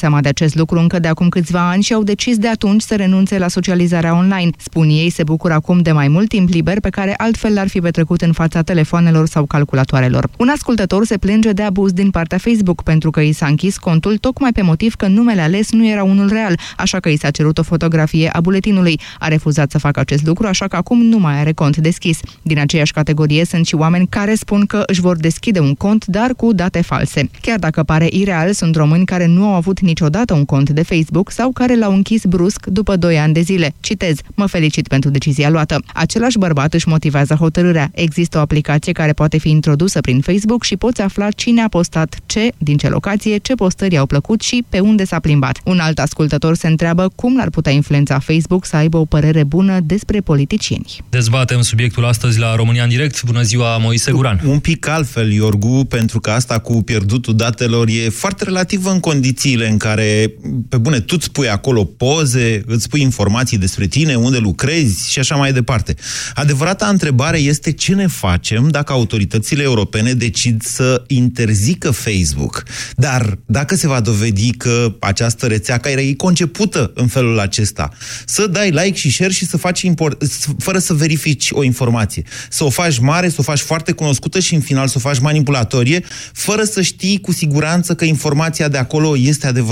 seama de acest lucru încă de acum câțiva ani și au decis de atunci să renunțe la socializarea online. Spun ei, se bucură acum de mai mult timp liber pe care altfel l-ar fi petrecut în fața telefoanelor sau calculatoarelor. Un ascultător se plânge de abuz din partea Facebook pentru că i s-a închis contul tocmai pe motiv că numele ales nu era unul real, așa că i s-a cerut o fotografie a buletinului. A refuzat să facă acest lucru, așa că acum nu mai are cont deschis. Din aceeași categorie sunt și oameni care spun că își vor deschide un cont, dar cu date false. Chiar dacă pare ireal, sunt români care nu au avut niciodată un cont de Facebook sau care l-au închis brusc după 2 ani de zile. Citez, mă felicit pentru decizia luată. Același bărbat își motivează hotărârea. Există o aplicație care poate fi introdusă prin Facebook și poți afla cine a postat ce, din ce locație, ce postări au plăcut și pe unde s-a plimbat. Un alt ascultător se întreabă cum l-ar putea influența Facebook să aibă o părere bună despre politicieni. Dezbatem subiectul astăzi la România în direct. Bună ziua, Moise Guran. Un pic altfel, Iorgu, pentru că asta cu pierdutul datelor e foarte relativ în condițiile în care, pe bune, tu îți pui acolo poze, îți pui informații despre tine, unde lucrezi și așa mai departe. Adevărata întrebare este ce ne facem dacă autoritățile europene decid să interzică Facebook. Dar dacă se va dovedi că această rețea care e concepută în felul acesta, să dai like și share și să faci import, fără să verifici o informație. Să o faci mare, să o faci foarte cunoscută și în final să o faci manipulatorie, fără să știi cu siguranță că informația de acolo este adevărată.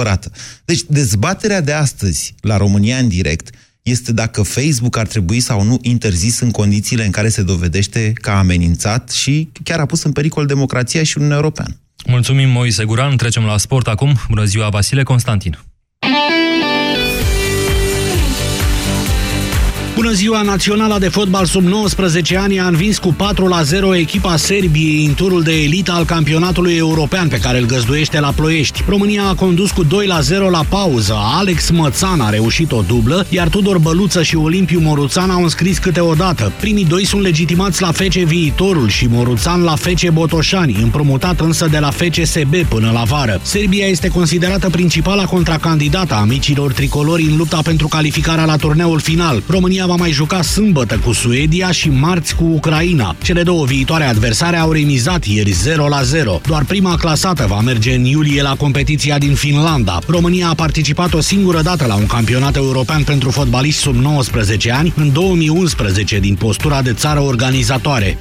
Deci dezbaterea de astăzi la România în direct este dacă Facebook ar trebui sau nu interzis în condițiile în care se dovedește că a amenințat și chiar a pus în pericol democrația și Uniunea Europeană. Mulțumim, Moise Guran. Trecem la sport acum. Bună ziua, Vasile Constantin. Bună ziua! Naționala de fotbal sub 19 ani a învins cu 4 la 0 echipa Serbiei în turul de elită al campionatului european pe care îl găzduiește la Ploiești. România a condus cu 2 la 0 la pauză. Alex Mățan a reușit o dublă, iar Tudor Băluță și Olimpiu Moruțan au înscris câteodată. Primii doi sunt legitimați la FC Viitorul și Moruțan la FC Botoșani, împrumutat însă de la FCSB până la vară. Serbia este considerată principala contracandidată a micilor tricolori în lupta pentru calificarea la turneul final. România va mai juca sâmbătă cu Suedia și marți cu Ucraina. Cele două viitoare adversare au remizat ieri 0 la 0. Doar prima clasată va merge în iulie la competiția din Finlanda. România a participat o singură dată la un campionat european pentru fotbaliști sub 19 ani, în 2011, din postura de țară organizatoare.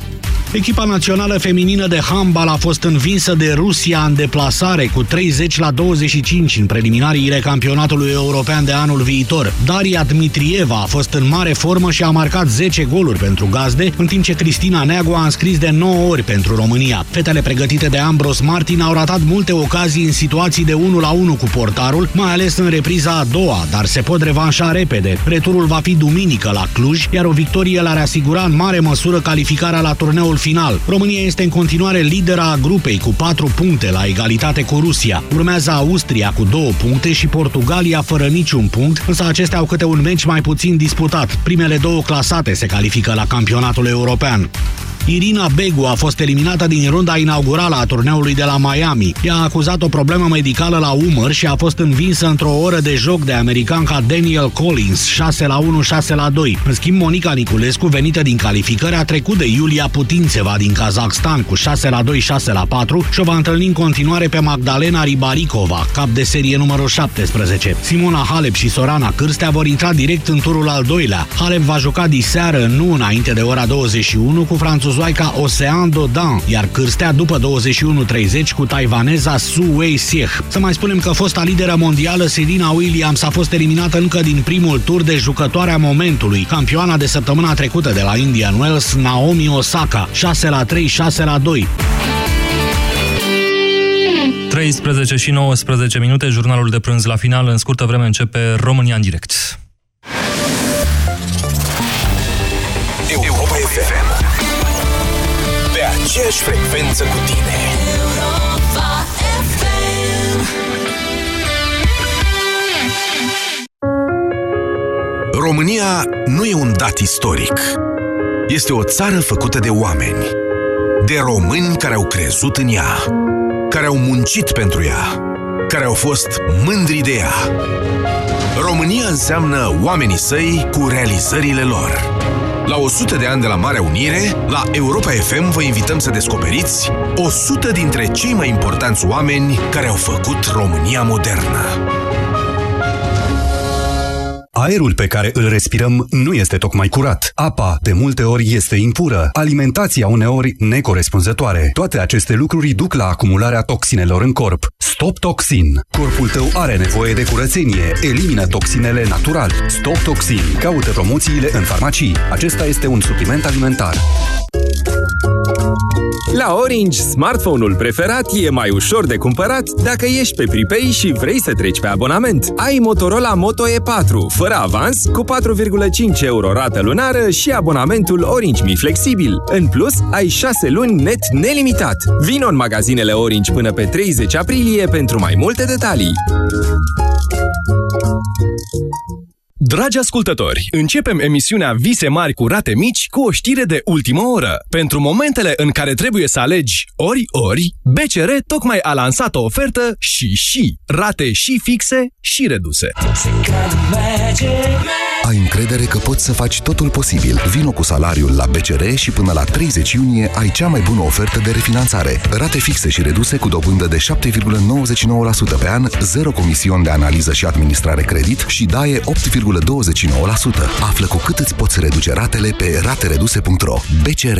Echipa națională feminină de handbal a fost învinsă de Rusia în deplasare cu 30 la 25 în preliminariile campionatului european de anul viitor. Daria Dmitrieva a fost în mare formă și a marcat 10 goluri pentru gazde, în timp ce Cristina Neagu a înscris de 9 ori pentru România. Fetele pregătite de Ambros Martin au ratat multe ocazii în situații de 1 la 1 cu portarul, mai ales în repriza a doua, dar se pot revanșa repede. Returul va fi duminică la Cluj, iar o victorie le-ar asigura în mare măsură calificarea la turneul final. România este în continuare lidera a grupei cu 4 puncte la egalitate cu Rusia. Urmează Austria cu 2 puncte și Portugalia fără niciun punct, însă acestea au câte un meci mai puțin disputat. Primele două clasate se califică la campionatul european. Irina Begu a fost eliminată din runda inaugurală a turneului de la Miami. Ea a acuzat o problemă medicală la umăr și a fost învinsă într-o oră de joc de americanca Daniel Collins, 6 la 1, 6 la 2. În schimb, Monica Niculescu, venită din calificări, a trecut de Iulia Putințeva din Kazakhstan cu 6 la 2, 6 la 4 și o va întâlni în continuare pe Magdalena Ribaricova, cap de serie numărul 17. Simona Halep și Sorana Cârstea vor intra direct în turul al doilea. Halep va juca diseară, nu înainte de ora 21, cu franțuzul franțuzoaica Ocean Dodan, iar cârstea după 21.30 cu taiwaneza Su Wei Sieh. Să mai spunem că fosta lideră mondială Serena Williams a fost eliminată încă din primul tur de jucătoarea momentului, campioana de săptămâna trecută de la Indian Wells, Naomi Osaka, 6 la 3, 6 la 2. 13 și 19 minute, jurnalul de prânz la final. În scurtă vreme începe România în direct. Aceeași frecvență cu tine. România nu e un dat istoric. Este o țară făcută de oameni. De români care au crezut în ea, care au muncit pentru ea, care au fost mândri de ea. România înseamnă oamenii săi cu realizările lor la 100 de ani de la Marea Unire, la Europa FM vă invităm să descoperiți 100 dintre cei mai importanți oameni care au făcut România modernă. Aerul pe care îl respirăm nu este tocmai curat. Apa, de multe ori, este impură. Alimentația, uneori, necorespunzătoare. Toate aceste lucruri duc la acumularea toxinelor în corp. Stop Toxin. Corpul tău are nevoie de curățenie. Elimină toxinele natural. Stop Toxin. Caută promoțiile în farmacii. Acesta este un supliment alimentar. La Orange, smartphone-ul preferat e mai ușor de cumpărat dacă ești pe pripei și vrei să treci pe abonament. Ai Motorola Moto E4, fără avans, cu 4,5 euro rată lunară și abonamentul Orange Mi Flexibil. În plus, ai 6 luni net nelimitat. Vino în magazinele Orange până pe 30 aprilie pentru mai multe detalii. Dragi ascultători, începem emisiunea Vise mari cu rate mici cu o știre de ultimă oră. Pentru momentele în care trebuie să alegi ori-ori, BCR tocmai a lansat o ofertă și și rate și fixe și reduse. Ai încredere că poți să faci totul posibil. Vino cu salariul la BCR și până la 30 iunie ai cea mai bună ofertă de refinanțare. Rate fixe și reduse cu dobândă de 7,99% pe an, zero comision de analiză și administrare credit și daie 8,29%. Află cu cât îți poți reduce ratele pe ratereduse.ro. BCR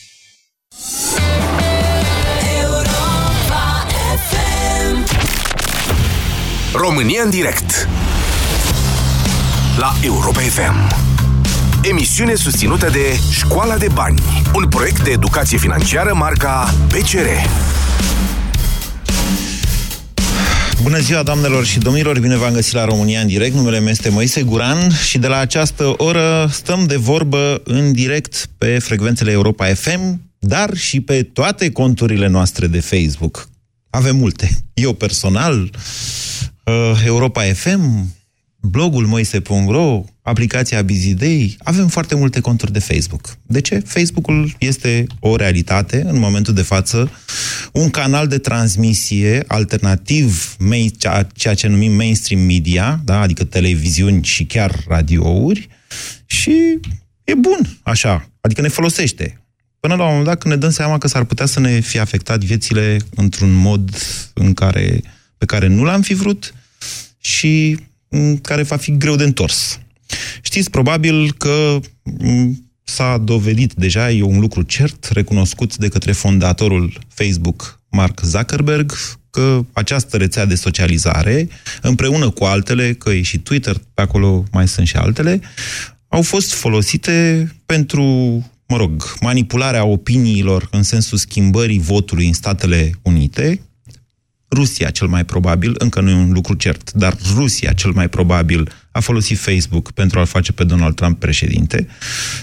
România în direct La Europa FM Emisiune susținută de Școala de Bani Un proiect de educație financiară marca PCR Bună ziua, doamnelor și domnilor! Bine v-am găsit la România în direct. Numele meu este Moise Guran și de la această oră stăm de vorbă în direct pe frecvențele Europa FM, dar și pe toate conturile noastre de Facebook. Avem multe. Eu personal, uh, Europa FM, blogul moise.ro, aplicația Bizidei, avem foarte multe conturi de Facebook. De ce? Facebook-ul este o realitate în momentul de față, un canal de transmisie alternativ, main, ceea ce numim mainstream media, da? adică televiziuni și chiar radiouri, și e bun, așa, adică ne folosește. Până la un moment dat, când ne dăm seama că s-ar putea să ne fie afectat viețile într-un mod în care, pe care nu l-am fi vrut și care va fi greu de întors. Știți probabil că s-a dovedit deja, e un lucru cert, recunoscut de către fondatorul Facebook, Mark Zuckerberg, că această rețea de socializare, împreună cu altele, că e și Twitter, pe acolo mai sunt și altele, au fost folosite pentru mă rog, manipularea opiniilor în sensul schimbării votului în Statele Unite, Rusia cel mai probabil, încă nu e un lucru cert, dar Rusia cel mai probabil a folosit Facebook pentru a-l face pe Donald Trump președinte.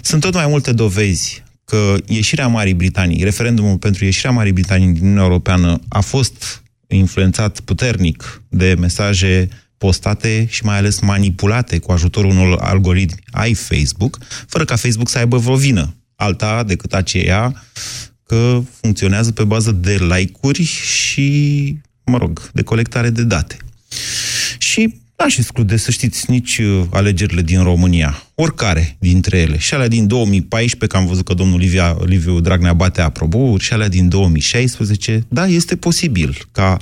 Sunt tot mai multe dovezi că ieșirea Marii Britanii, referendumul pentru ieșirea Marii Britanii din Uniunea Europeană a fost influențat puternic de mesaje postate și mai ales manipulate cu ajutorul unor algoritmi ai Facebook, fără ca Facebook să aibă vreo vină alta decât aceea că funcționează pe bază de like-uri și, mă rog, de colectare de date. Și N-aș exclude, să știți, nici uh, alegerile din România. Oricare dintre ele. Și alea din 2014, că am văzut că domnul Livia, Liviu Dragnea bate aprobouri, și alea din 2016. Da, este posibil ca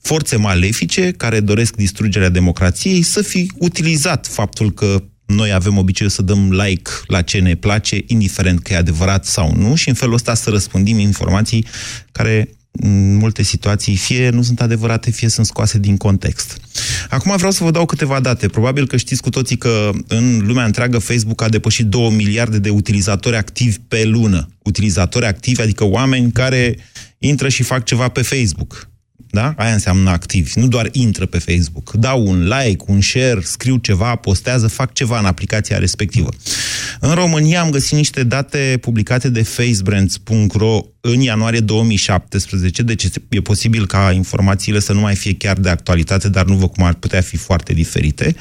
forțe malefice care doresc distrugerea democrației să fi utilizat faptul că noi avem obiceiul să dăm like la ce ne place, indiferent că e adevărat sau nu, și în felul ăsta să răspândim informații care în multe situații fie nu sunt adevărate, fie sunt scoase din context. Acum vreau să vă dau câteva date. Probabil că știți cu toții că în lumea întreagă Facebook a depășit 2 miliarde de utilizatori activi pe lună. Utilizatori activi, adică oameni care intră și fac ceva pe Facebook. Da? Aia înseamnă activi. Nu doar intră pe Facebook. Dau un like, un share, scriu ceva, postează, fac ceva în aplicația respectivă. În România am găsit niște date publicate de facebrands.ro în ianuarie 2017, deci e posibil ca informațiile să nu mai fie chiar de actualitate, dar nu văd cum ar putea fi foarte diferite,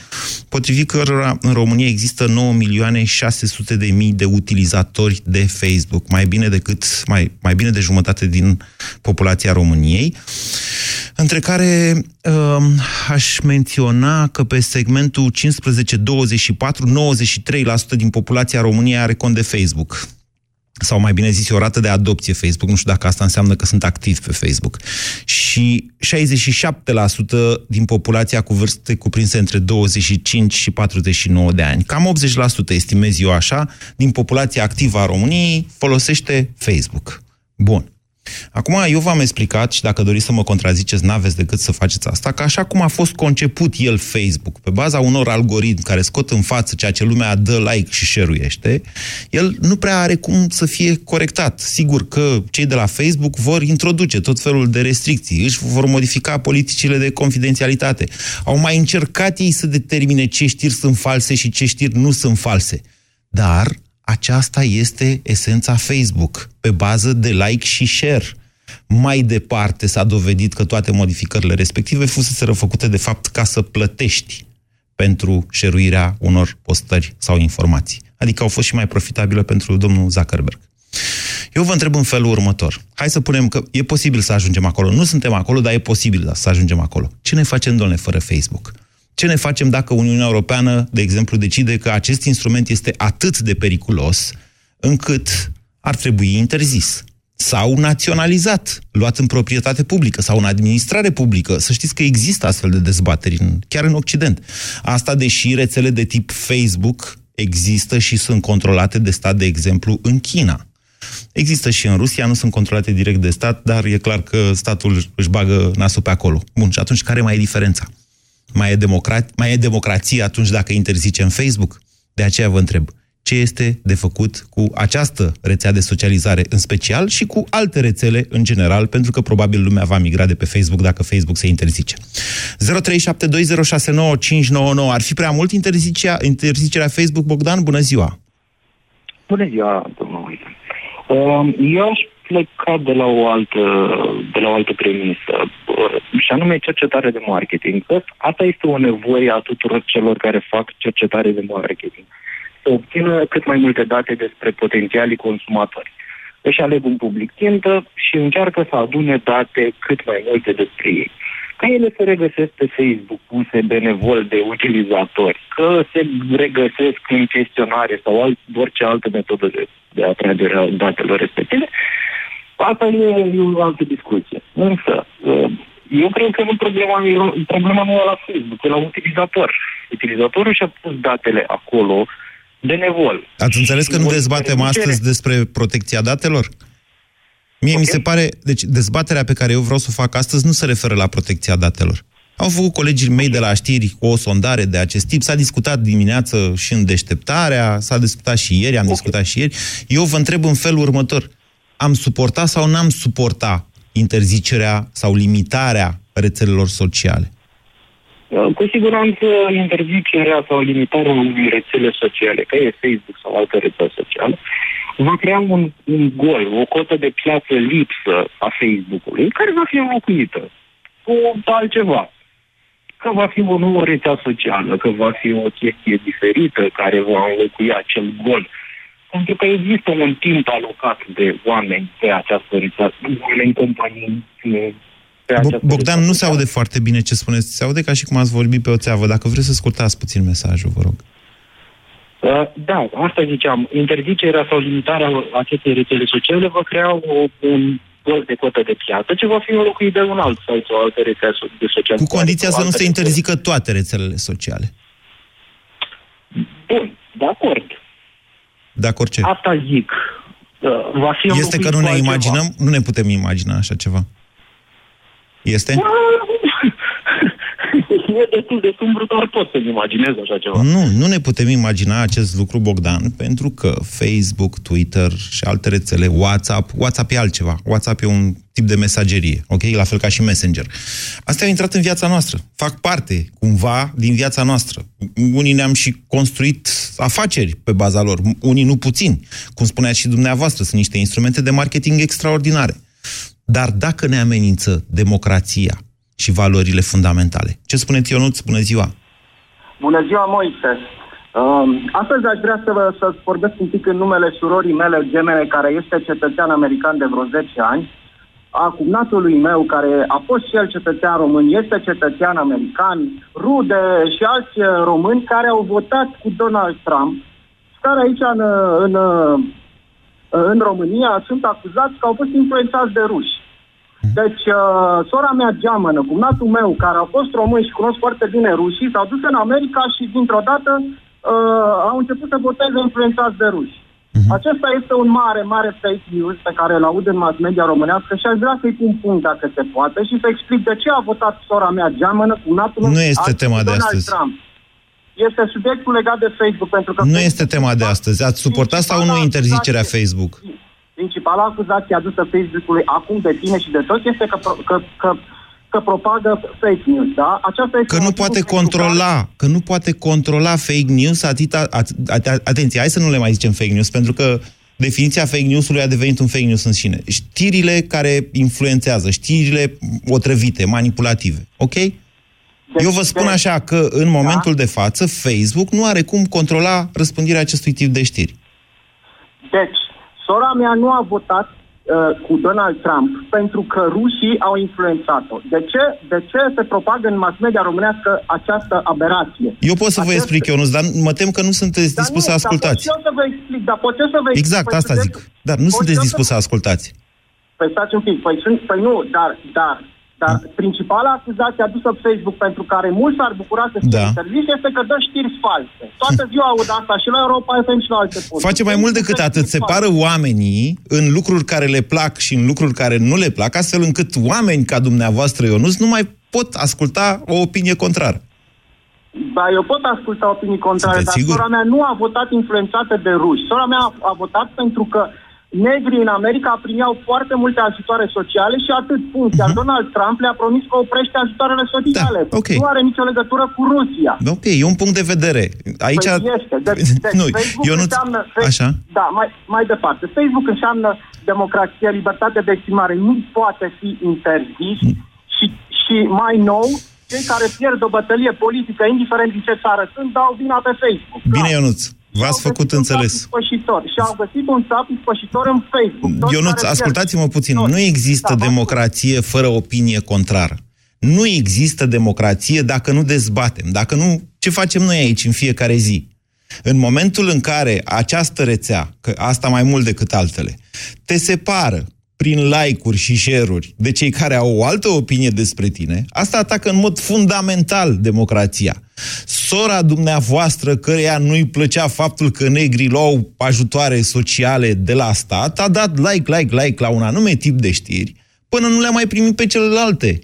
potrivit că în România există 9 milioane 600 de mii de utilizatori de Facebook, mai bine decât, mai, mai bine de jumătate din populația României, între care uh, aș menționa că pe segmentul 15-24, 93% din populația României are cont de Facebook sau mai bine zis, o rată de adopție Facebook. Nu știu dacă asta înseamnă că sunt activ pe Facebook. Și 67% din populația cu vârste cuprinse între 25 și 49 de ani. Cam 80%, estimez eu așa, din populația activă a României folosește Facebook. Bun. Acum, eu v-am explicat, și dacă doriți să mă contraziceți, n-aveți decât să faceți asta, că așa cum a fost conceput el Facebook, pe baza unor algoritmi care scot în față ceea ce lumea dă like și share el nu prea are cum să fie corectat. Sigur că cei de la Facebook vor introduce tot felul de restricții, își vor modifica politicile de confidențialitate. Au mai încercat ei să determine ce știri sunt false și ce știri nu sunt false. Dar aceasta este esența Facebook, pe bază de like și share. Mai departe s-a dovedit că toate modificările respective fusese făcute de fapt ca să plătești pentru șeruirea unor postări sau informații. Adică au fost și mai profitabile pentru domnul Zuckerberg. Eu vă întreb în felul următor. Hai să punem că e posibil să ajungem acolo. Nu suntem acolo, dar e posibil să ajungem acolo. Ce ne facem, domnule, fără Facebook? Ce ne facem dacă Uniunea Europeană, de exemplu, decide că acest instrument este atât de periculos încât ar trebui interzis? sau naționalizat, luat în proprietate publică sau în administrare publică. Să știți că există astfel de dezbateri, în, chiar în Occident. Asta deși rețele de tip Facebook există și sunt controlate de stat, de exemplu, în China. Există și în Rusia, nu sunt controlate direct de stat, dar e clar că statul își bagă nasul pe acolo. Bun, și atunci care mai e diferența? Mai e, democra- mai e democrație atunci dacă interzicem Facebook? De aceea vă întreb, ce este de făcut cu această rețea de socializare în special și cu alte rețele în general, pentru că probabil lumea va migra de pe Facebook dacă Facebook se interzice. 0372069599 ar fi prea mult interzicerea, interzicerea Facebook, Bogdan? Bună ziua! Bună ziua, domnul um, Eu aș pleca de la o altă, de la o altă premisă, și anume cercetare de marketing. Asta este o nevoie a tuturor celor care fac cercetare de marketing. Să obțină cât mai multe date despre potențialii consumatori. Își aleg un public țintă și încearcă să adune date cât mai multe despre ei că ele se regăsesc pe Facebook puse benevol de utilizatori, că se regăsesc în chestionare sau alt, orice altă metodă de, de atragere a datelor respective, asta e, e o altă discuție. Însă, ă, eu cred că nu problema, problema nu e la Facebook, e la utilizator. Utilizatorul și-a pus datele acolo benevol. Ați înțeles că nu dezbatem astăzi despre protecția datelor? Mie okay. mi se pare, deci dezbaterea pe care eu vreau să o fac astăzi nu se referă la protecția datelor. Au făcut colegii mei de la știri o sondare de acest tip, s-a discutat dimineață și în deșteptarea, s-a discutat și ieri, am okay. discutat și ieri. Eu vă întreb în felul următor. Am suportat sau n-am suportat interzicerea sau limitarea rețelelor sociale? Cu siguranță interzicerea sau limitarea unei rețele sociale, că e Facebook sau altă rețele socială, va crea un, un gol, o cotă de piață lipsă a Facebook-ului, care va fi înlocuită cu altceva. Că va fi o nouă rețea socială, că va fi o chestie diferită care va înlocui acel gol. Pentru că există un timp alocat de oameni pe această rețea, oameni, companii, pe această Bogdan, nu se aude foarte bine ce spuneți. Se aude ca și cum ați vorbit pe o țeavă. Dacă vreți să scurtați puțin mesajul, vă rog. Uh, Da, asta ziceam. Interzicerea sau limitarea acestei rețele sociale va crea o, un gol de cotă de piață, ce va fi înlocuit de un alt site sau alte rețele so- de sociale. Cu condiția să nu Alte se rețele. interzică toate rețelele sociale. Bun, de acord. De acord ce? Asta zic. Uh, Va fi Este că înlocuit nu cu ne altceva. imaginăm, nu ne putem imagina așa ceva. Este? E destul de sumbru, dar pot să-mi imaginez așa ceva. Nu, nu ne putem imagina acest lucru, Bogdan, pentru că Facebook, Twitter și alte rețele, WhatsApp, WhatsApp e altceva. WhatsApp e un tip de mesagerie, ok? La fel ca și Messenger. Astea au intrat în viața noastră. Fac parte, cumva, din viața noastră. Unii ne-am și construit afaceri pe baza lor, unii nu puțini. Cum spuneați și dumneavoastră, sunt niște instrumente de marketing extraordinare. Dar dacă ne amenință democrația și valorile fundamentale, ce spuneți Ționuț? Bună ziua! Bună ziua, Moise! Um, astăzi aș vrea să vă să vorbesc un pic în numele surorii mele gemene, care este cetățean american de vreo 10 ani, a cumnatului meu, care a fost și el cetățean român, este cetățean american, rude și alți uh, români care au votat cu Donald Trump, și care aici în, uh, în, uh, în România sunt acuzați că au fost influențați de ruși. Deci, uh, sora mea geamănă, cumnatul meu, care a fost român și cunosc foarte bine rușii, s-au dus în America și dintr-o dată uh, au început să voteze influențați de ruși. Acesta este un mare, mare fake news pe care îl aud în mass media românească și aș vrea să-i pun punct dacă se poate și să explic de ce a votat sora mea geamănă cu natul Nu este tema de Donald astăzi. Trump. Este subiectul legat de Facebook, pentru că Nu este tema de astăzi. Ați suportat sau nu interzicerea Facebook? Principala acuzație adusă Facebook-ului acum de tine și de toți este că, pro- că, că, că propagă fake news, da? Aceasta este Că nu motivul poate pentru controla, că nu poate controla fake news atâta, at, at, atenție, hai să nu le mai zicem fake news, pentru că definiția fake news-ului a devenit un fake news în sine. Știrile care influențează, știrile otrăvite, manipulative, ok? Eu vă spun așa că în momentul de față Facebook nu are cum controla răspândirea acestui tip de știri. Deci, sora mea nu a votat uh, cu Donald Trump pentru că rușii au influențat-o. De ce, de ce se propagă în mass media românească această aberație? Eu pot să vă Acest- explic, Ionuț, dar mă tem că nu sunteți Dar dispus nu, să ascultați. Dar pot și eu să vă explic, dar pot eu să vă explic. Exact, Păi asta zic. sunteți- Dar nu pot sunteți eu să- dispus să ascultați. Păi stați un pic, păi, sunt, păi nu, dar, dar, dar Mm. principala acuzație adusă Facebook pentru care mulți s-ar bucura să fie Da. interzis este că dă știri false. Toată ziua aud asta și la Europa FM și la alte posturi. Face mai mult decât atât, separă oamenii în lucruri care le plac și în lucruri care nu le plac, astfel încât oameni ca dumneavoastră, Ionuț, nu mai pot asculta o opinie contrară. Da, eu pot asculta opinii contrare, Sunteți dar sigur? sora mea nu a votat influențată de ruși. Sora mea a, a votat pentru că negrii în America primeau foarte multe ajutoare sociale și atât punct. Iar Donald Trump le-a promis că oprește ajutoarele sociale. Mhm. Da, ok. Nu are nicio legătură cu Rusia. Ok, e un punct de vedere. Aici... Păi este. Deci, deci nu, Facebook eu nu... înseamnă... Așa? Da, mai, mai departe. Facebook înseamnă democrație, libertate de exprimare. Nu poate fi interzis și, și mai nou, cei care pierd o bătălie politică, indiferent din ce țară sunt, dau vina pe Facebook. Bine, Ionuț, v-ați făcut înțeles. Ispășitor. Și au găsit un țap ispășitor în Facebook. Toți Ionuț, care pierd. ascultați-mă puțin. Nu există Da, democrație fără opinie contrară. Nu există democrație dacă nu dezbatem, dacă nu... Ce facem noi aici în fiecare zi? În momentul în care această rețea, că asta mai mult decât altele, te separă prin like-uri și share-uri de cei care au o altă opinie despre tine, asta atacă în mod fundamental democrația. Sora dumneavoastră, căreia nu-i plăcea faptul că negrii luau ajutoare sociale de la stat, a dat like, like, like la un anume tip de știri, până nu le-a mai primit pe celelalte.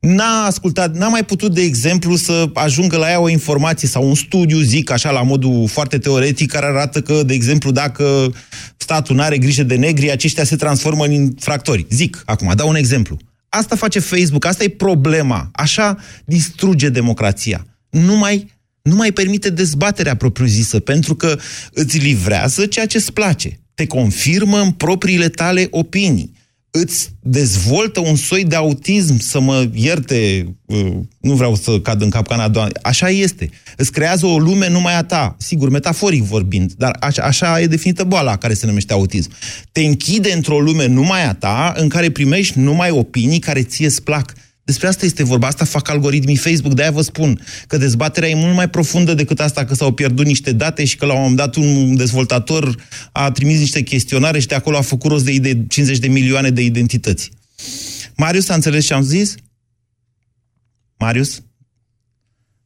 N-a ascultat, n-a mai putut, de exemplu, să ajungă la ea o informație sau un studiu, zic așa, la modul foarte teoretic, care arată că, de exemplu, dacă statul nu are grijă de negri, aceștia se transformă în infractori. Zic, acum, dau un exemplu. Asta face Facebook, asta e problema. Așa distruge democrația. Nu mai, nu mai permite dezbaterea propriu-zisă, pentru că îți livrează ceea ce îți place. Te confirmă în propriile tale opinii îți dezvoltă un soi de autism, să mă ierte, uh, nu vreau să cad în capcana doamnei, așa este. Îți creează o lume numai a ta, sigur, metaforic vorbind, dar așa, așa e definită boala care se numește autism. Te închide într-o lume numai a ta, în care primești numai opinii care ție îți plac. Despre asta este vorba, asta fac algoritmii Facebook, de-aia vă spun că dezbaterea e mult mai profundă decât asta că s-au pierdut niște date și că la un moment dat un dezvoltator a trimis niște chestionare și de acolo a făcut rost de, de 50 de milioane de identități. Marius, a înțeles ce am zis? Marius?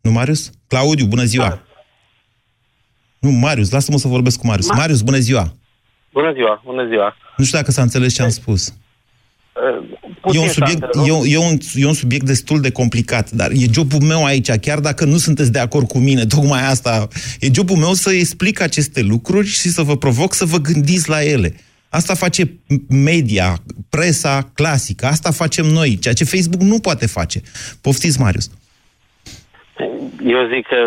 Nu Marius? Claudiu, bună ziua! Da. Nu, Marius, lasă-mă să vorbesc cu Marius. Ma- Marius, bună ziua! Bună ziua, bună ziua! Nu știu dacă s-a înțeles ce am spus. E un, subiect, e, un, e, un, e un subiect destul de complicat, dar e jobul meu aici, chiar dacă nu sunteți de acord cu mine, tocmai asta, e jobul meu să explic aceste lucruri și să vă provoc să vă gândiți la ele. Asta face media, presa clasică, asta facem noi, ceea ce Facebook nu poate face. Poftiți, Marius. Eu zic că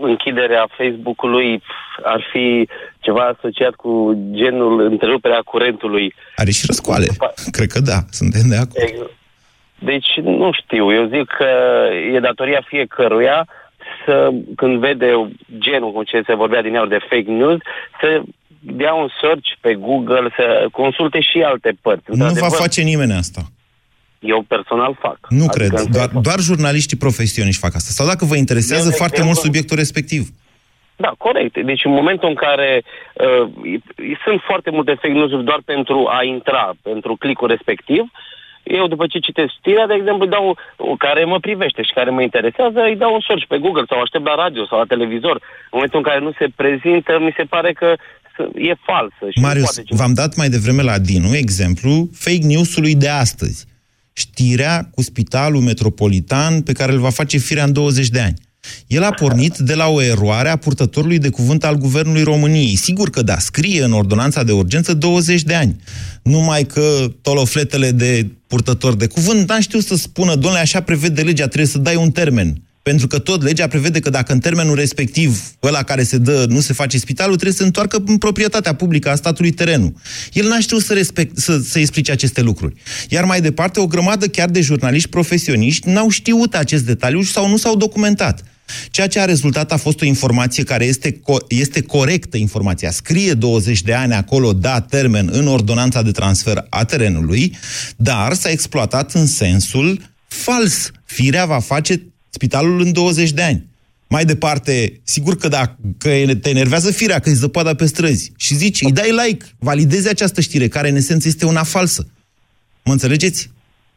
închiderea Facebook-ului ar fi ceva asociat cu genul întreruperea curentului. Are și răscoale. Cred că da, suntem de acord. Deci, nu știu, eu zic că e datoria fiecăruia să, când vede genul cu ce se vorbea din de fake news, să dea un search pe Google, să consulte și alte părți. Nu va face nimeni asta. Eu personal fac. Nu adică cred. Doar, doar jurnaliștii profesioniști fac asta. Sau dacă vă interesează eu foarte mult subiectul respectiv. Da, corect. Deci în momentul în care uh, sunt foarte multe fake news doar pentru a intra, pentru clicul respectiv, eu după ce citesc știrea, de exemplu, dau, care mă privește și care mă interesează, îi dau un search pe Google sau aștept la radio sau la televizor. În momentul în care nu se prezintă, mi se pare că e falsă. Și Marius, v-am dat mai devreme la Dinu exemplu fake news-ului de astăzi. Știrea cu spitalul metropolitan pe care îl va face firea în 20 de ani. El a pornit de la o eroare a purtătorului de cuvânt al Guvernului României. Sigur că da, scrie în ordonanța de urgență 20 de ani. Numai că tolofletele de purtător de cuvânt n-a știut să spună, domnule, așa prevede legea, trebuie să dai un termen. Pentru că tot legea prevede că dacă în termenul respectiv, ăla care se dă, nu se face spitalul, trebuie să întoarcă în proprietatea publică a statului terenul. El n-a știut să, respect, să, să explice aceste lucruri. Iar mai departe, o grămadă chiar de jurnaliști profesioniști n-au știut acest detaliu sau nu s-au documentat. Ceea ce a rezultat a fost o informație care este, co- este corectă informația. Scrie 20 de ani acolo, da, termen în ordonanța de transfer a terenului, dar s-a exploatat în sensul fals. Firea va face spitalul în 20 de ani. Mai departe, sigur că dacă te enervează firea, că îți zăpada pe străzi și zici, îi dai like, validezi această știre, care în esență este una falsă. Mă înțelegeți?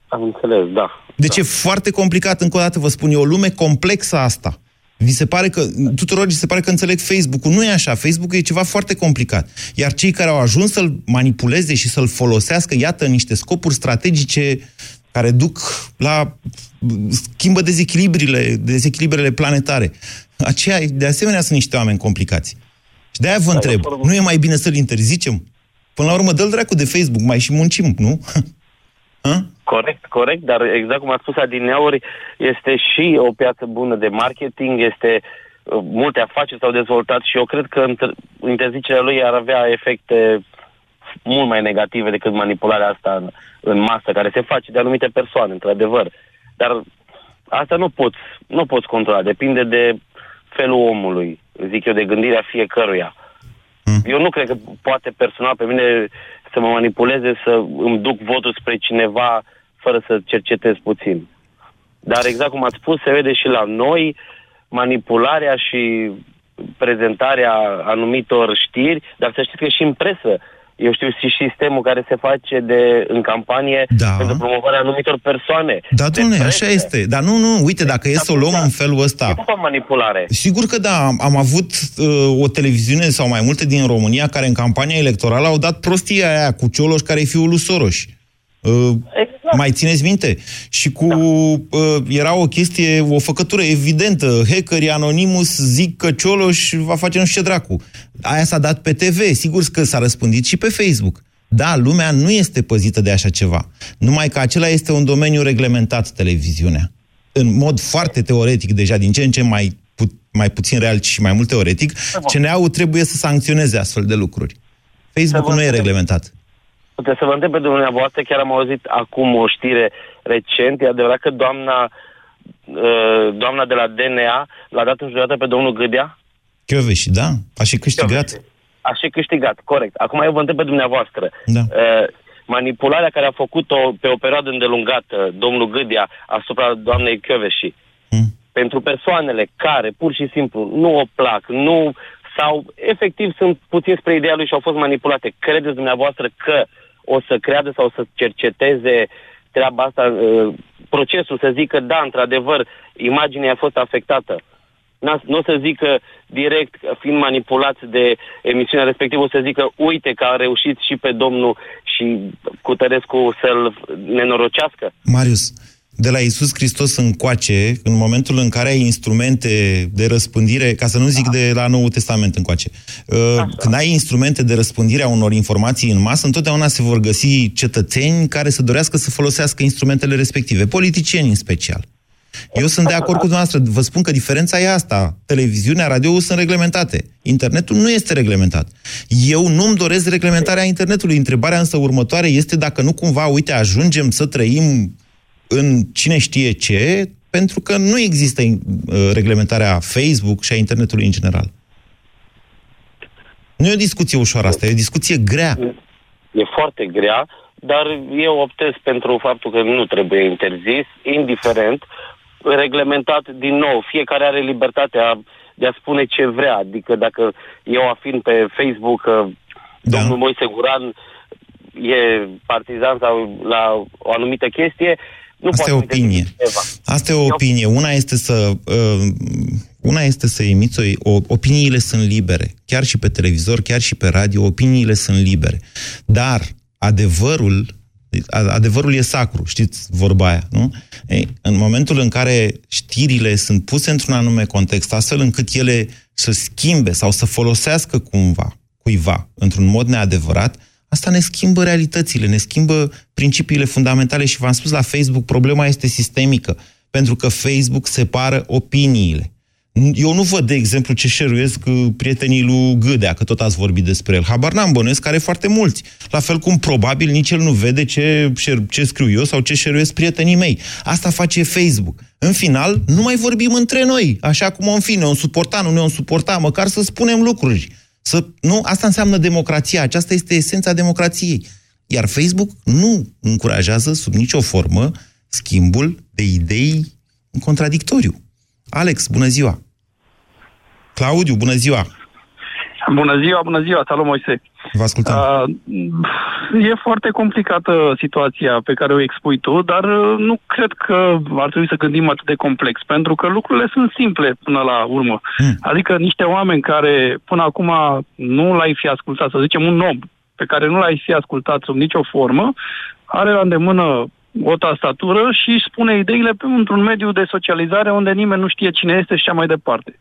Am înțeles, da. Deci da. e foarte complicat, încă o dată vă spun, e o lume complexă asta. Vi se pare că, tuturor vi se pare că înțeleg Facebook-ul. Nu e așa. Facebook e ceva foarte complicat. Iar cei care au ajuns să-l manipuleze și să-l folosească, iată, niște scopuri strategice care duc la schimbă dezechilibrile, dezechilibrele planetare. Aceia, de asemenea, sunt niște oameni complicați. Și de-aia vă da, întreb, nu e mai bine să-l interzicem? Până la urmă, dă-l dracu de Facebook, mai și muncim, nu? Corect, corect, dar exact cum a spus Adineauri, este și o piață bună de marketing, este uh, multe afaceri s-au dezvoltat și eu cred că interzicerea lui ar avea efecte mult mai negative decât manipularea asta în, în masă, care se face de anumite persoane, într-adevăr. Dar asta nu poți, nu poți controla, depinde de felul omului, zic eu, de gândirea fiecăruia. Mm. Eu nu cred că poate personal pe mine să mă manipuleze, să îmi duc votul spre cineva fără să cercetez puțin. Dar exact cum ați spus, se vede și la noi manipularea și prezentarea anumitor știri, dar să știți că și în presă eu știu și sistemul care se face de, în campanie da. pentru promovarea anumitor persoane. Da, domnule, așa este. Dar nu, nu, uite, dacă e să o luăm da. în felul ăsta... E manipulare. Sigur că da, am, am avut uh, o televiziune sau mai multe din România care în campania electorală au dat prostia aia cu Cioloș care e fiul lui Soros. Uh, exact. Mai țineți minte? Și cu... Da. Uh, era o chestie, o făcătură evidentă. Hackerii Anonymous zic că Cioloș va face nu știu ce dracu. Aia s-a dat pe TV. Sigur că s-a răspândit și pe Facebook. Da, lumea nu este păzită de așa ceva. Numai că acela este un domeniu reglementat, televiziunea. În mod foarte teoretic, deja, din ce în ce mai, pu- mai puțin real și mai mult teoretic, CNA-ul trebuie să sancționeze astfel de lucruri. Facebook nu e reglementat Puteți să vă întreb pe dumneavoastră, chiar am auzit acum o știre recent, e adevărat că doamna, uh, doamna de la DNA l-a dat în judecată pe domnul Gâdea? Chioveși, da? A și câștigat. A și câștigat, corect. Acum eu vă întreb pe dumneavoastră. Da. Uh, manipularea care a făcut-o pe o perioadă îndelungată domnul Gâdea asupra doamnei Chioveși, Hmm. pentru persoanele care pur și simplu nu o plac, nu sau efectiv sunt puțin spre ideea lui și au fost manipulate. Credeți dumneavoastră că o să creadă sau să cerceteze treaba asta, uh, procesul, să zică, da, într-adevăr, imaginea a fost afectată. N-a- Nu o să zică direct, fiind manipulați de emisiunea respectivă, o să zică, uite că a reușit și pe domnul și cu Tărescu să-l nenorocească. Marius, de la Isus Hristos încoace, în momentul în care ai instrumente de răspândire, ca să nu zic de la Noul Testament încoace, uh, când ai instrumente de răspândire a unor informații în masă, întotdeauna se vor găsi cetățeni care să dorească să folosească instrumentele respective, politicieni în special. Eu sunt de acord cu dumneavoastră. Vă spun că diferența e asta. Televiziunea, radio sunt reglementate. Internetul nu este reglementat. Eu nu-mi doresc reglementarea internetului. Întrebarea însă următoare este dacă nu cumva, uite, ajungem să trăim în cine știe ce, pentru că nu există uh, reglementarea Facebook și a internetului în general. Nu e o discuție ușoară asta, e o discuție grea. E foarte grea, dar eu optez pentru faptul că nu trebuie interzis, indiferent, reglementat din nou. Fiecare are libertatea de a spune ce vrea. Adică dacă eu afirm pe Facebook că da. domnul Moise Guran e partizan sau la o anumită chestie, nu Asta e poate opinie. Ceva. Asta e o opinie. Una este să uh, una este să emiți o, o, opiniile sunt libere. Chiar și pe televizor, chiar și pe radio, opiniile sunt libere. Dar adevărul a- adevărul e sacru, știți vorba aia, nu? Ei, în momentul în care știrile sunt puse într-un anume context, astfel încât ele să schimbe sau să folosească cumva, cuiva, într-un mod neadevărat, asta ne schimbă realitățile, ne schimbă principiile fundamentale și v-am spus la Facebook, problema este sistemică, pentru că Facebook separă opiniile. Eu nu văd, de exemplu, ce șeruiesc uh, prietenii lui Gâdea, că tot ați vorbit despre el. Habar n-am, bănuiesc care foarte mulți. La fel cum probabil nici el nu vede ce, ce scriu eu sau ce șeruiesc prietenii mei. Asta face Facebook. În final, nu mai vorbim între noi, așa cum om fi, ne-o suporta, nu ne-o suporta, măcar să spunem lucruri. Să, nu? Asta înseamnă democrația, aceasta este esența democrației. Iar Facebook nu încurajează sub nicio formă schimbul de idei în contradictoriu. Alex, bună ziua! Claudiu, bună ziua! Bună ziua, bună ziua, salut Moise. Vă ascultăm. Uh, e foarte complicată situația pe care o expui tu, dar uh, nu cred că ar trebui să gândim atât de complex, pentru că lucrurile sunt simple până la urmă. Hmm. Adică niște oameni care până acum nu l-ai fi ascultat, să zicem un om pe care nu l-ai fi ascultat sub nicio formă, are la îndemână o tastatură și își spune ideile pe într-un mediu de socializare unde nimeni nu știe cine este și așa mai departe.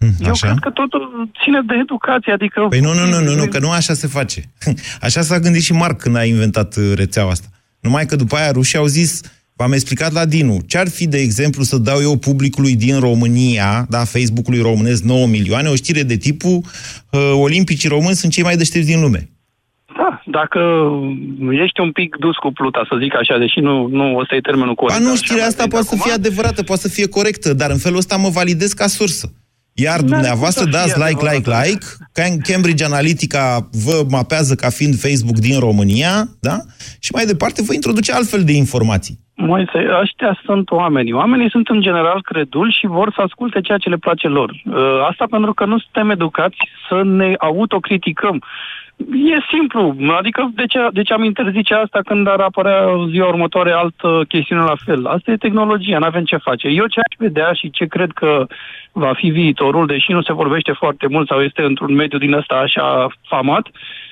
Eu Așa? cred că totul ține de educație, adică... Păi nu, nu, nu, nu, nu, că nu așa se face. Așa s-a gândit și Marc când a inventat uh, rețeaua asta. Numai că după aia rușii au zis, v-am explicat la Dinu, ce-ar fi, de exemplu, să dau eu publicului din România, da, Facebook-ului românesc 9 milioane, o știre de tipul uh, Olimpicii români sunt cei mai deștepți din lume. Da, dacă ești un pic dus cu pluta, să zic așa, deși nu, nu ăsta e termenul Ba corect. nu, așa, știrea asta acum. poate să fie adevărată, poate să fie corectă, dar în felul ăsta mă validez ca sursă. Iar N-ar dumneavoastră putea fi dați like, like, adevărată. like, Cam- Cambridge Analytica vă mapează ca fiind Facebook din România, da? Și mai departe vă introduce altfel de informații. Moise, ăștia sunt oamenii. Oamenii sunt în general creduli și vor să asculte ceea ce le place lor. Uh, Asta pentru că nu suntem educați să ne autocriticăm. E simplu, adică de ce, de ce am interzice asta când ar apărea ziua următoare altă chestiune la fel? Asta e tehnologia, nu avem ce face. Eu ce aș vedea și ce cred că va fi viitorul, deși nu se vorbește foarte mult sau este într-un mediu din ăsta așa famat,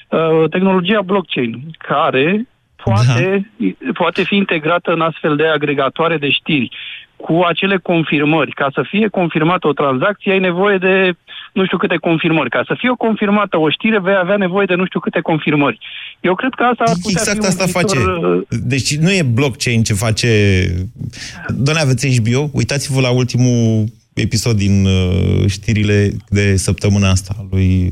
uh, tehnologia blockchain, care poate, poate fi integrată în astfel de agregatoare de știri cu acele confirmări. Ca să fie confirmată o tranzacție, ai nevoie de nu știu câte confirmări. Ca să fie confirmată o știre, vei avea nevoie de nu știu câte confirmări. Eu cred că asta ar putea Exact fi asta un face. viitor, uh, Deci nu e blockchain ce face... Doamne, aveți HBO? Uitați-vă la ultimul episod din uh, știrile de săptămâna asta, lui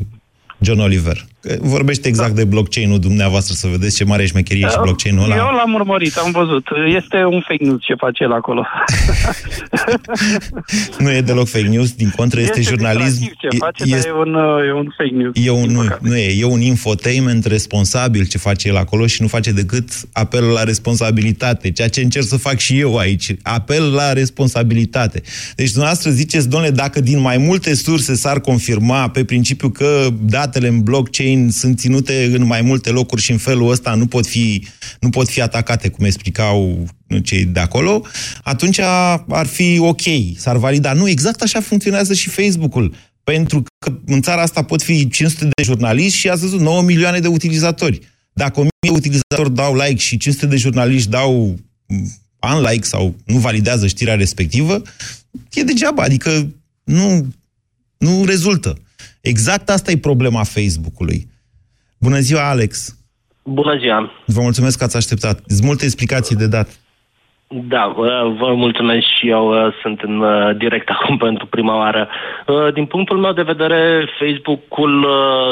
John Oliver, Vorbește exact de blockchain-ul dumneavoastră, să vedeți ce mare șmecherie și blockchain-ul ăla. Eu l-am urmărit, am văzut. Este un fake news ce face el acolo. nu e deloc fake news, din contră, este, este jurnalism. ce face, e, dar e un, e un fake news. E un, nu, nu e, e un infotainment responsabil ce face el acolo și nu face decât apelul la responsabilitate, ceea ce încerc să fac și eu aici. Apel la responsabilitate. Deci dumneavoastră ziceți, domnule, dacă din mai multe surse s-ar confirma pe principiu că datele în blockchain sunt ținute în mai multe locuri și în felul ăsta nu pot fi, nu pot fi atacate, cum explicau cei de acolo, atunci ar fi ok, s-ar valida. Nu, exact așa funcționează și Facebook-ul. Pentru că în țara asta pot fi 500 de jurnaliști și ați văzut 9 milioane de utilizatori. Dacă 1000 utilizatori dau like și 500 de jurnaliști dau unlike sau nu validează știrea respectivă, e degeaba, adică nu, nu rezultă. Exact asta e problema Facebook-ului. Bună ziua, Alex! Bună ziua! Vă mulțumesc că ați așteptat. Sunt multe explicații de dat. Da, vă mulțumesc și eu uh, sunt în uh, direct acum pentru prima oară. Uh, din punctul meu de vedere, Facebook-ul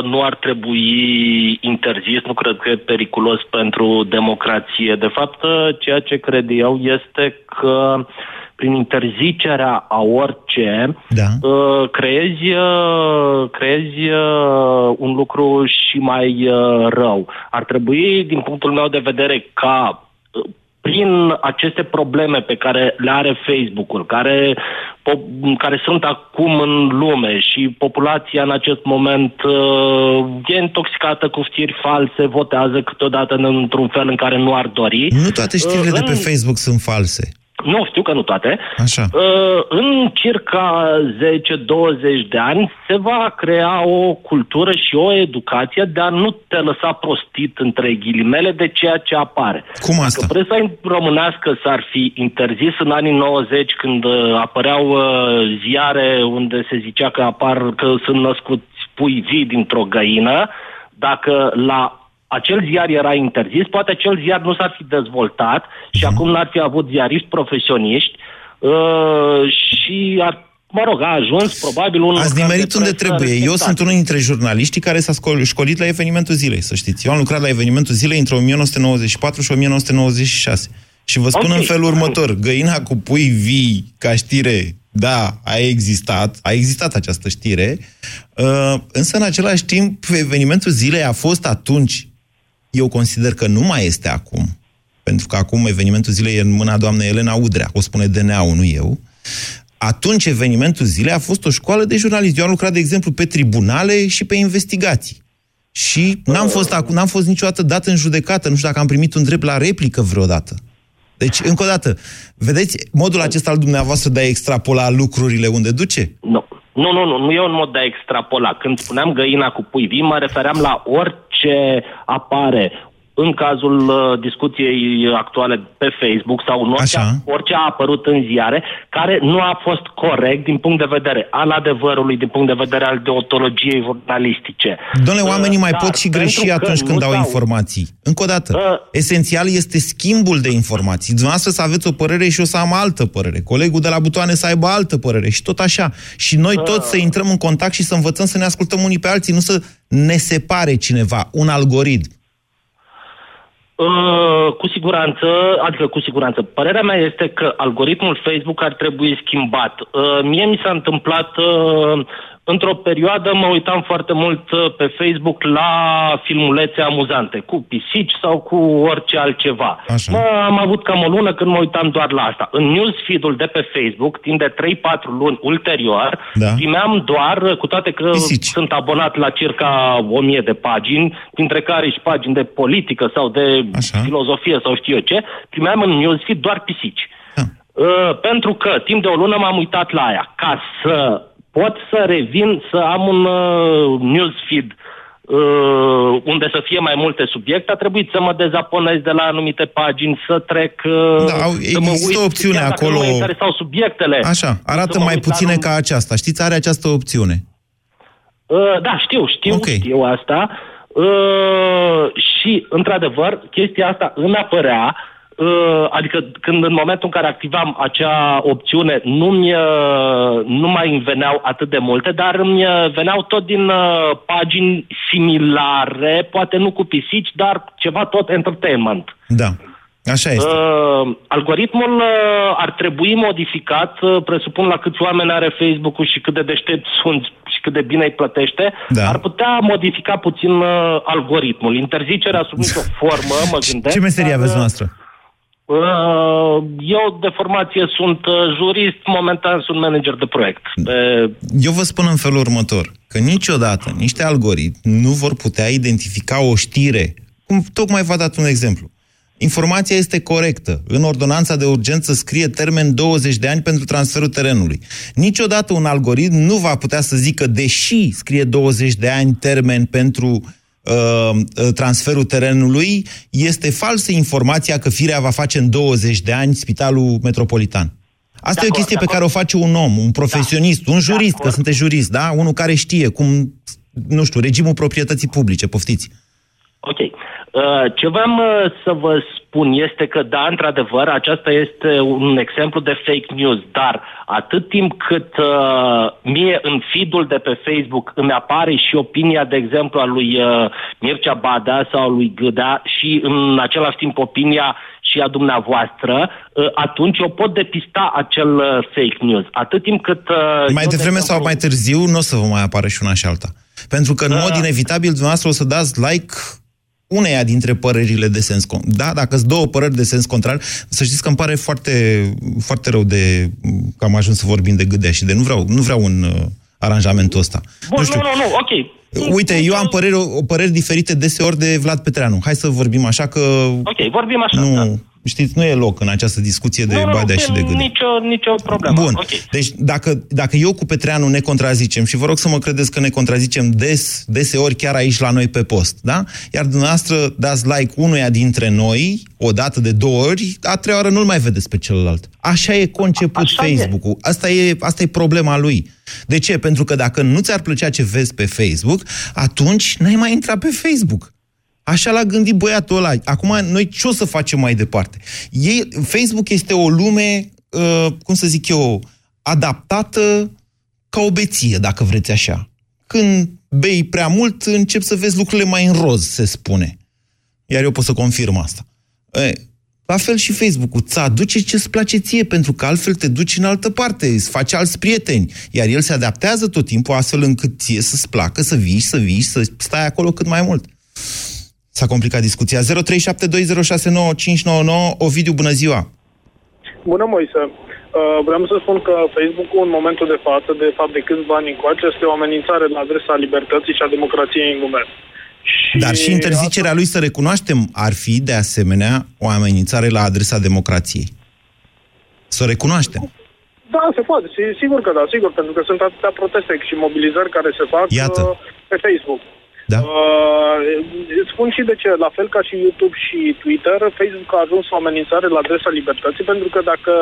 nu ar trebui interzis, nu cred că e periculos pentru democrație. De fapt, ceea ce cred eu este că prin interzicerea a orice, da. creezi, creezi un lucru și mai rău. Ar trebui, din punctul meu de vedere, ca prin aceste probleme pe care le are Facebook-ul, care, care sunt acum în lume și populația în acest moment uh, e intoxicată cu știri false, votează câteodată într-un fel în care nu ar dori. Nu toate știrile uh, de pe Facebook sunt false. Nu, știu că nu toate. Așa. Uh, în circa 10-20 de ani se va crea o cultură și o educație de a nu te lăsa prostit între ghilimele de ceea ce apare. Cum asta? Dacă presa românească s-ar fi interzis în anii 90 când uh, apăreau uh, ziare unde se zicea că apar că sunt născuți pui vii dintr-o găină, dacă la acel ziar era interzis, poate acel ziar nu s-ar fi dezvoltat uh-huh. și mhm. acum n-ar fi avut ziariști profesioniști uh, și ar mă rog, a ajuns probabil un... Ați nimerit unde trebuie. Respectat. Eu sunt unul dintre jurnaliștii care s-a școlit la evenimentul zilei, să știți. Eu am lucrat la evenimentul zilei între 1994 și 1996. Și vă spun okay. în felul următor, găina cu pui vii ca știre, da, a existat, a existat această știre, uh, însă în același timp evenimentul zilei a fost atunci eu consider că nu mai este acum, pentru că acum evenimentul zilei e în mâna doamnei Elena Udrea, o spune DNA-ul, nu eu, atunci evenimentul zilei a fost o școală de jurnalist. Eu am lucrat, de exemplu, pe tribunale și pe investigații. Și n-am fost, n-am fost niciodată dat în judecată. Nu știu dacă am primit un drept la replică vreodată. Deci, încă o dată, vedeți modul acesta al dumneavoastră de a extrapola lucrurile unde duce? Nu. Nu, nu, nu, nu e un mod de a extrapola. Când spuneam găina cu pui vii, mă refeream la orice apare în cazul uh, discuției actuale pe Facebook sau în orice, orice a apărut în ziare, care nu a fost corect din punct de vedere al adevărului, din punct de vedere al deontologiei jurnalistice. Doamne, uh, oamenii mai pot și greși atunci când dau informații. Încă o dată, uh, esențial este schimbul de informații. Dumneavoastră să aveți o părere și eu să am altă părere. Colegul de la butoane să aibă altă părere și tot așa. Și noi uh, toți să intrăm în contact și să învățăm să ne ascultăm unii pe alții, nu să ne separe cineva, un algoritm. Uh, cu siguranță, adică cu siguranță. Părerea mea este că algoritmul Facebook ar trebui schimbat. Uh, mie mi s-a întâmplat uh, într-o perioadă mă uitam foarte mult uh, pe Facebook la filmulețe amuzante, cu pisici sau cu orice altceva. Mă, am avut cam o lună când mă uitam doar la asta. În newsfeed-ul de pe Facebook, timp de 3-4 luni ulterior, da. primeam doar, cu toate că pisici. sunt abonat la circa 1000 de pagini, dintre care și pagini de politică sau de Așa. filozofie sau știu eu ce, primeam în newsfeed doar pisici. Da. Uh, pentru că timp de o lună m-am uitat la aia, ca să pot să revin să am un uh, newsfeed uh, unde să fie mai multe subiecte, a trebuit să mă dezaponez de la anumite pagini, să trec, uh, da, să mă uit, o opțiune acolo. Nu interesau subiectele. Așa, arată mai puține ca aceasta. Știți, are această opțiune. Uh, da, știu, știu, okay. știu asta. Uh, și, într-adevăr, chestia asta în apărea uh, adică când în momentul în care activam acea opțiune nu, mi, uh, nu mai îmi veneau atât de multe, dar îmi uh, veneau tot din uh, pagini similare, poate nu cu pisici, dar ceva tot entertainment. Da. Așa este. Uh, algoritmul uh, ar trebui modificat, uh, presupun la câți oameni are Facebook-ul și cât de deștept sunt și cât de bine îi plătește, Da. ar putea modifica puțin uh, algoritmul. Interzicerea sub nicio formă, mă gândesc. Ce meserie dar, aveți uh, noastră? Uh, eu de formație sunt uh, jurist, momentan sunt manager de proiect. Pe... Eu vă spun în felul următor, că niciodată niște algoritmi nu vor putea identifica o știre. Cum tocmai v-a dat un exemplu. Informația este corectă. În ordonanța de urgență scrie termen 20 de ani pentru transferul terenului. Niciodată un algoritm nu va putea să zică, deși scrie 20 de ani termen pentru uh, uh, transferul terenului, este falsă informația că firea va face în 20 de ani spitalul metropolitan. Asta e o chestie pe care o face un om, un profesionist, un jurist, că sunteți jurist, da? Unul care știe cum, nu știu, regimul proprietății publice, poftiți. Ok. Uh, Ce vreau uh, să vă spun este că, da, într-adevăr, aceasta este un exemplu de fake news, dar atât timp cât uh, mie în feed-ul de pe Facebook îmi apare și opinia, de exemplu, a lui uh, Mircea Badea sau a lui Gâdea și în același timp opinia și a dumneavoastră, uh, atunci eu pot depista acel uh, fake news. Atât timp cât... Uh, Mai eu, de devreme exemplu, sau mai târziu nu o să vă mai apară și una și alta. Pentru că, în mod inevitabil, dumneavoastră o să dați like uneia dintre părerile de sens contrar. Da, dacă sunt două păreri de sens contrar, să știți că îmi pare foarte, foarte rău de că am ajuns să vorbim de gâdea și de nu vreau, nu vreau un uh, aranjamentul ăsta. Bun, nu, nu, nu, ok. Uite, eu am păreri, o, păreri diferite deseori de Vlad Petreanu. Hai să vorbim așa că... Ok, vorbim așa, nu, da. Știți, nu e loc în această discuție de nu, Badea nu, și de Gâdea. nicio, nicio problemă. Bun. Ok. Deci dacă, dacă eu cu Petreanu ne contrazicem, și vă rog să mă credeți că ne contrazicem des, deseori chiar aici la noi pe post, da? Iar dumneavoastră dați like unuia dintre noi, o dată de două ori, a treia oară nu-l mai vedeți pe celălalt. Așa e conceput Așa Facebook-ul. Asta e, asta e problema lui. De ce? Pentru că dacă nu ți-ar plăcea ce vezi pe Facebook, atunci n-ai mai intrat pe Facebook. Așa l-a gândit băiatul ăla. Acum, noi ce o să facem mai departe? Ei, Facebook este o lume, uh, cum să zic eu, adaptată ca o beție, dacă vreți așa. Când bei prea mult, încep să vezi lucrurile mai în roz, se spune. Iar eu pot să confirm asta. E, la fel și Facebook-ul. Ți aduce ce-ți place ție, pentru că altfel te duci în altă parte, îți faci alți prieteni. Iar el se adaptează tot timpul astfel încât ție să-ți placă, să vii, să vii, să stai acolo cât mai mult. S-a complicat discuția. 0372069599 Ovidiu, bună ziua! Bună, Moise. Uh, vreau să spun că Facebook-ul în momentul de față, de fapt de câțiva ani încoace, este o amenințare la adresa libertății și a democrației în lume. Dar și interzicerea lui, să recunoaștem, ar fi, de asemenea, o amenințare la adresa democrației. Să o recunoaștem. Da, se poate. Si- Sigur că da, sigur, pentru că sunt atâtea proteste și mobilizări care se fac Iată. uh, pe Facebook. Da. Uh, îți spun și de ce. La fel ca și YouTube și Twitter, Facebook a ajuns o amenințare la adresa libertății, pentru că dacă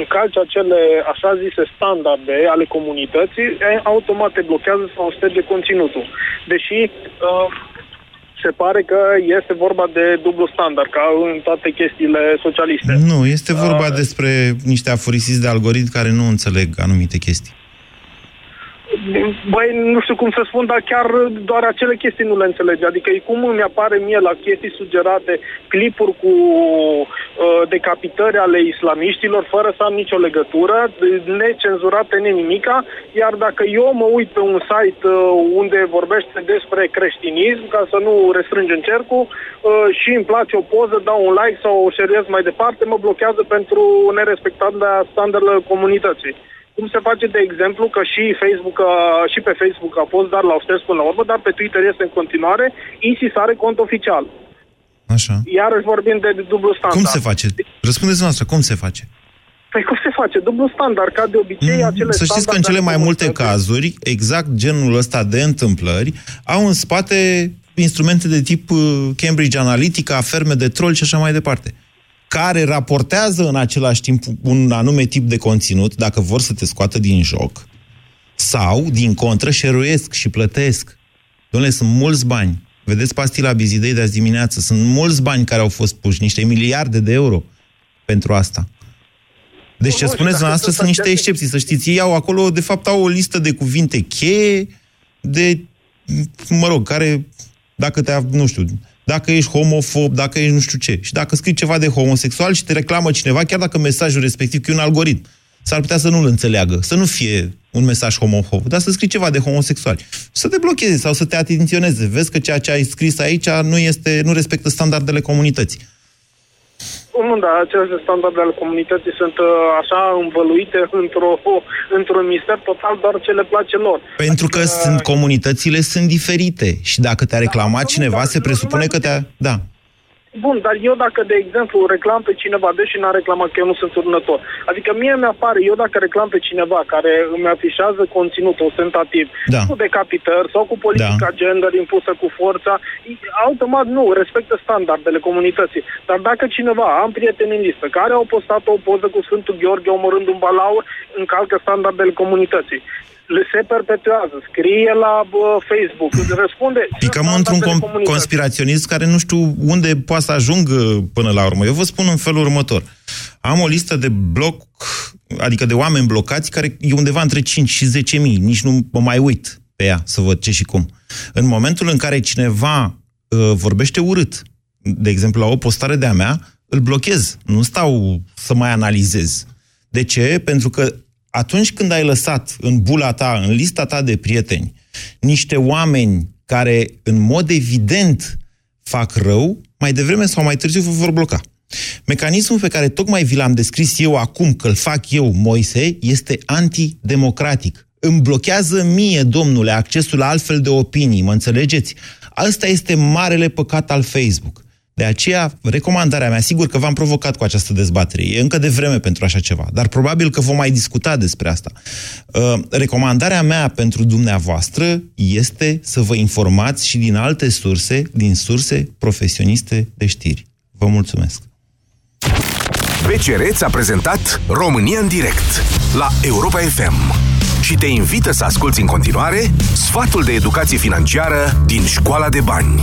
încalci acele așa zise standarde ale comunității, e, automat te blochează sau șterge conținutul. Deși uh, se pare că este vorba de dublu standard, ca în toate chestiile socialiste. Nu, este vorba despre niște afurisiți de algoritmi care nu înțeleg anumite chestii. Băi, nu știu cum să spun, dar chiar doar acele chestii nu le înțelege. Adică e cum îmi apare mie la chestii sugerate clipuri cu uh, decapitări ale islamiștilor fără să am nicio legătură, necenzurate nimica, iar dacă eu mă uit pe un site uh, unde vorbește despre creștinism, ca să nu restrângem cercul, uh, și îmi place o poză, dau un like sau o șeriez mai departe, mă blochează pentru nerespectarea standardelor comunității. Cum se face, de exemplu, că și Facebook, a, și pe Facebook a fost dar la o șters până la urmă, dar pe Twitter este în continuare, ISIS are cont oficial. Așa. Iarăși vorbim de dublu standard. Cum se face? Răspundeți noastră, cum se face? Păi cum se face? Dublu standard, ca de obicei, acele Să știți că în cele mai multe cazuri, exact genul ăsta de întâmplări, au în spate instrumente de tip uh, Cambridge Analytica, ferme de troll și așa mai departe care raportează în același timp un anume tip de conținut, dacă vor să te scoată din joc, sau, din contră, șeruiesc și plătesc. Dom'le, sunt mulți bani. Vedeți pastila Bizidei de azi dimineață. Sunt mulți bani care au fost puși, niște miliarde de euro pentru asta. Deci ce spuneți noastră sunt niște excepții, să știți. Ei au acolo, de fapt, au o listă de cuvinte cheie, de, mă rog, care, dacă te, nu știu, dacă ești homofob, dacă ești nu știu ce, și dacă scrii ceva de homosexual și te reclamă cineva, chiar dacă mesajul respectiv, că e un algoritm, s-ar putea să nu-l înțeleagă, să nu fie un mesaj homofob, dar să scrii ceva de homosexual. Să te blocheze sau să te atenționeze. Vezi că ceea ce ai scris aici nu, este, nu respectă standardele comunității. Nu, dar aceste standarde ale comunității sunt uh, așa învăluite într-o, într-un mister total doar ce le place lor. Pentru că adică... sunt comunitățile sunt diferite și dacă te-a reclamat da, cineva, se presupune că te-a... Da. Bun, dar eu dacă, de exemplu, reclam pe cineva, deși n-a reclamat că eu nu sunt urnător, adică mie mi-apare, eu dacă reclam pe cineva care îmi afișează conținut ostentativ, da. cu decapitări sau cu politica da. gender impusă cu forța, automat nu, respectă standardele comunității. Dar dacă cineva, am prieteni în listă, care au postat o poză cu Sfântul Gheorghe omorând un balaur, încalcă standardele comunității le se perpetuează, scrie la bă, Facebook, răspunde... Picăm într-un com- conspiraționist care nu știu unde poate să ajungă până la urmă. Eu vă spun în felul următor. Am o listă de bloc, adică de oameni blocați, care e undeva între 5 și 10 mii. Nici nu mă mai uit pe ea să văd ce și cum. În momentul în care cineva uh, vorbește urât, de exemplu la o postare de-a mea, îl blochez. Nu stau să mai analizez. De ce? Pentru că atunci când ai lăsat în bula ta, în lista ta de prieteni, niște oameni care în mod evident fac rău, mai devreme sau mai târziu vă vor bloca. Mecanismul pe care tocmai vi l-am descris eu acum, că îl fac eu, Moise, este antidemocratic. Îmi blochează mie, domnule, accesul la altfel de opinii, mă înțelegeți? Asta este marele păcat al Facebook. De aceea, recomandarea mea, sigur că v-am provocat cu această dezbatere, e încă de vreme pentru așa ceva, dar probabil că vom mai discuta despre asta. Uh, recomandarea mea pentru dumneavoastră este să vă informați și din alte surse, din surse profesioniste de știri. Vă mulțumesc! BCR a prezentat România în direct la Europa FM și te invită să asculti în continuare sfatul de educație financiară din Școala de Bani.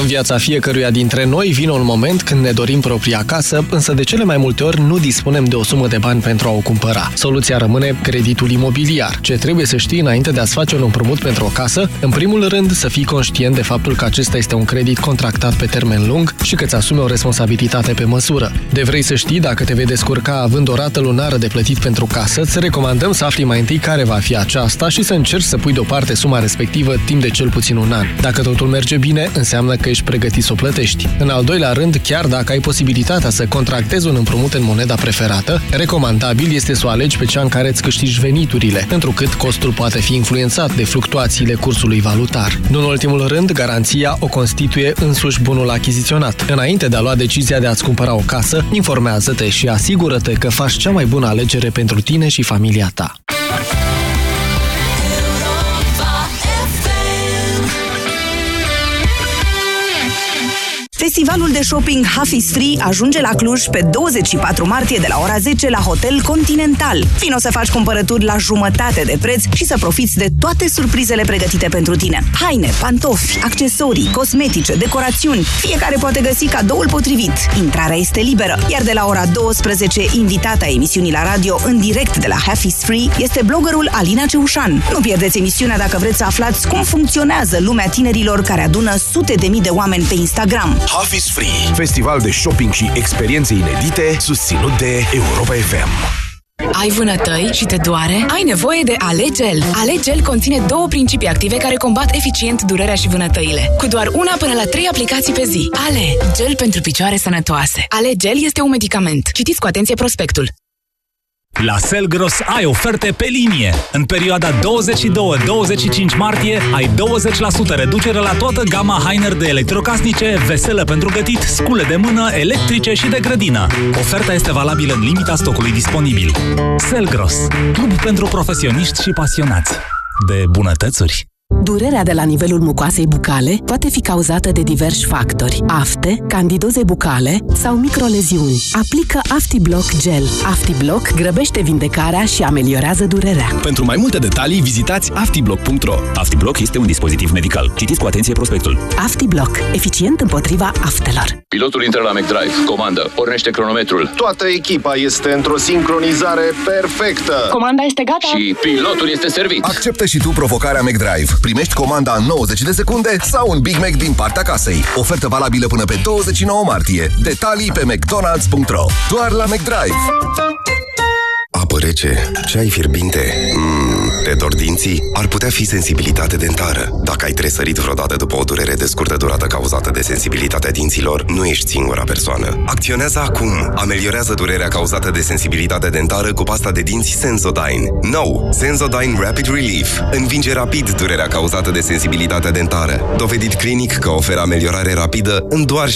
În viața fiecăruia dintre noi vine un moment când ne dorim propria casă, însă de cele mai multe ori nu dispunem de o sumă de bani pentru a o cumpăra. Soluția rămâne creditul imobiliar. Ce trebuie să știi înainte de a-ți face un împrumut pentru o casă? În primul rând, să fii conștient de faptul că acesta este un credit contractat pe termen lung și că îți asumi o responsabilitate pe măsură. De vrei să știi dacă te vei descurca având o rată lunară de plătit pentru casă, îți recomandăm să afli mai întâi care va fi aceasta și să încerci să pui deoparte suma respectivă timp de cel puțin un an. Dacă totul merge bine, înseamnă că ești pregătit să o plătești. În al doilea rând, chiar dacă ai posibilitatea să contractezi un împrumut în moneda preferată, recomandabil este să o alegi pe cea în care îți câștigi veniturile, întrucât costul poate fi influențat de fluctuațiile cursului valutar. Nu în ultimul rând, garanția o constituie însuși bunul achiziționat. Înainte de a lua decizia de a-ți cumpăra o casă, informează-te și asigură-te că faci cea mai bună alegere pentru tine și familia ta. Festivalul de shopping Half is Free ajunge la Cluj pe 24 martie de la ora 10 la Hotel Continental. Vino să faci cumpărături la jumătate de preț și să profiți de toate surprizele pregătite pentru tine. Haine, pantofi, accesorii, cosmetice, decorațiuni. Fiecare poate găsi cadoul potrivit. Intrarea este liberă, iar de la ora 12, invitata emisiunii la radio în direct de la Half is Free este bloggerul Alina Ceușan. Nu pierdeți emisiunea dacă vreți să aflați cum funcționează lumea tinerilor care adună sute de mii de oameni pe Instagram. Half is Free, festival de shopping și experiențe inedite susținut de Europa FM. Ai vânătăi și te doare? Ai nevoie de Alegel. Alegel conține două principii active care combat eficient durerea și vânătăile. Cu doar una până la trei aplicații pe zi. Ale, gel pentru picioare sănătoase. Alegel este un medicament. Citiți cu atenție prospectul. La Selgros ai oferte pe linie. În perioada 22-25 martie ai 20% reducere la toată gama Hainer de electrocasnice, veselă pentru gătit, scule de mână, electrice și de grădină. Oferta este valabilă în limita stocului disponibil. Selgros, club pentru profesioniști și pasionați de bunătățuri. Durerea de la nivelul mucoasei bucale poate fi cauzată de diversi factori. Afte, candidoze bucale sau microleziuni. Aplică AftiBlock Gel. AftiBlock grăbește vindecarea și ameliorează durerea. Pentru mai multe detalii, vizitați aftiblock.ro. AftiBlock este un dispozitiv medical. Citiți cu atenție prospectul. AftiBlock. Eficient împotriva aftelor. Pilotul intră la McDrive. Comandă. Pornește cronometrul. Toată echipa este într-o sincronizare perfectă. Comanda este gata. Și pilotul este servit. Acceptă și tu provocarea McDrive. Primești comanda în 90 de secunde sau un Big Mac din partea casei. Ofertă valabilă până pe 29 martie. Detalii pe mcdonalds.ro Doar la McDrive. Apă rece, ceai fierbinte, mm, te dor dinții? Ar putea fi sensibilitate dentară. Dacă ai tresărit vreodată după o durere de scurtă durată cauzată de sensibilitatea dinților, nu ești singura persoană. Acționează acum! Ameliorează durerea cauzată de sensibilitate dentară cu pasta de dinți Sensodyne. Nou! Sensodyne Rapid Relief. Învinge rapid durerea cauzată de sensibilitatea dentară. Dovedit clinic că oferă ameliorare rapidă în doar